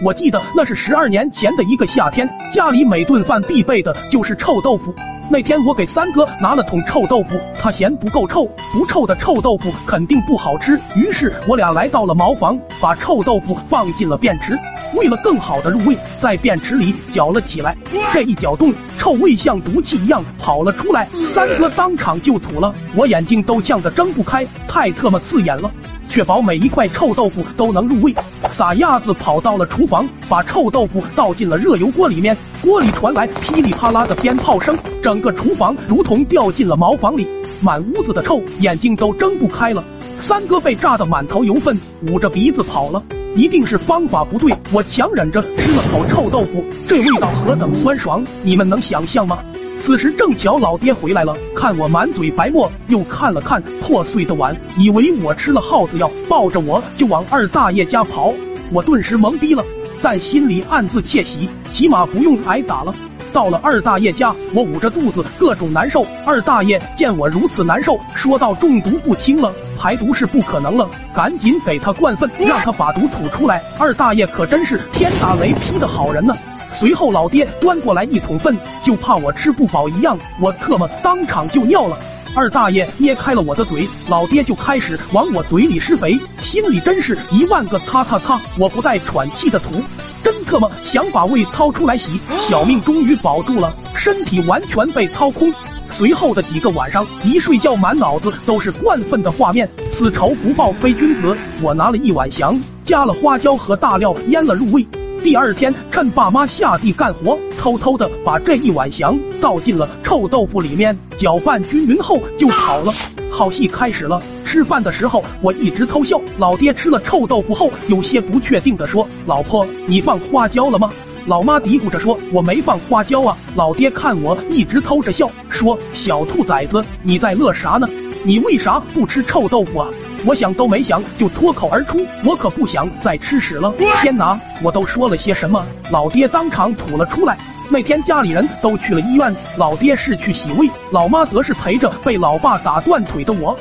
我记得那是十二年前的一个夏天，家里每顿饭必备的就是臭豆腐。那天我给三哥拿了桶臭豆腐，他嫌不够臭，不臭的臭豆腐肯定不好吃。于是我俩来到了茅房，把臭豆腐放进了便池，为了更好的入味，在便池里搅了起来。这一搅动，臭味像毒气一样跑了出来，三哥当场就吐了，我眼睛都呛得睁不开，太特么刺眼了。确保每一块臭豆腐都能入味，撒丫子跑到了厨房，把臭豆腐倒进了热油锅里面。锅里传来噼里啪啦的鞭炮声，整个厨房如同掉进了茅房里，满屋子的臭，眼睛都睁不开了。三哥被炸得满头油粪，捂着鼻子跑了。一定是方法不对，我强忍着吃了口臭豆腐，这味道何等酸爽，你们能想象吗？此时正巧老爹回来了，看我满嘴白沫，又看了看破碎的碗，以为我吃了耗子药，抱着我就往二大爷家跑。我顿时懵逼了，但心里暗自窃喜，起码不用挨打了。到了二大爷家，我捂着肚子各种难受。二大爷见我如此难受，说道：“中毒不轻了，排毒是不可能了，赶紧给他灌粪，让他把毒吐出来。”二大爷可真是天打雷劈的好人呢。随后，老爹端过来一桶粪，就怕我吃不饱一样，我特么当场就尿了。二大爷捏开了我的嘴，老爹就开始往我嘴里施肥，心里真是一万个擦擦擦！我不带喘气的吐，真特么想把胃掏出来洗，小命终于保住了，身体完全被掏空。随后的几个晚上，一睡觉满脑子都是灌粪的画面，此仇不报非君子。我拿了一碗翔，加了花椒和大料腌了入味。第二天，趁爸妈下地干活，偷偷的把这一碗翔倒进了臭豆腐里面，搅拌均匀后就跑了。好戏开始了。吃饭的时候，我一直偷笑。老爹吃了臭豆腐后，有些不确定的说：“老婆，你放花椒了吗？”老妈嘀咕着说：“我没放花椒啊。”老爹看我一直偷着笑，说：“小兔崽子，你在乐啥呢？你为啥不吃臭豆腐啊？”我想都没想就脱口而出，我可不想再吃屎了！天哪，我都说了些什么？老爹当场吐了出来。那天家里人都去了医院，老爹是去洗胃，老妈则是陪着被老爸打断腿的我。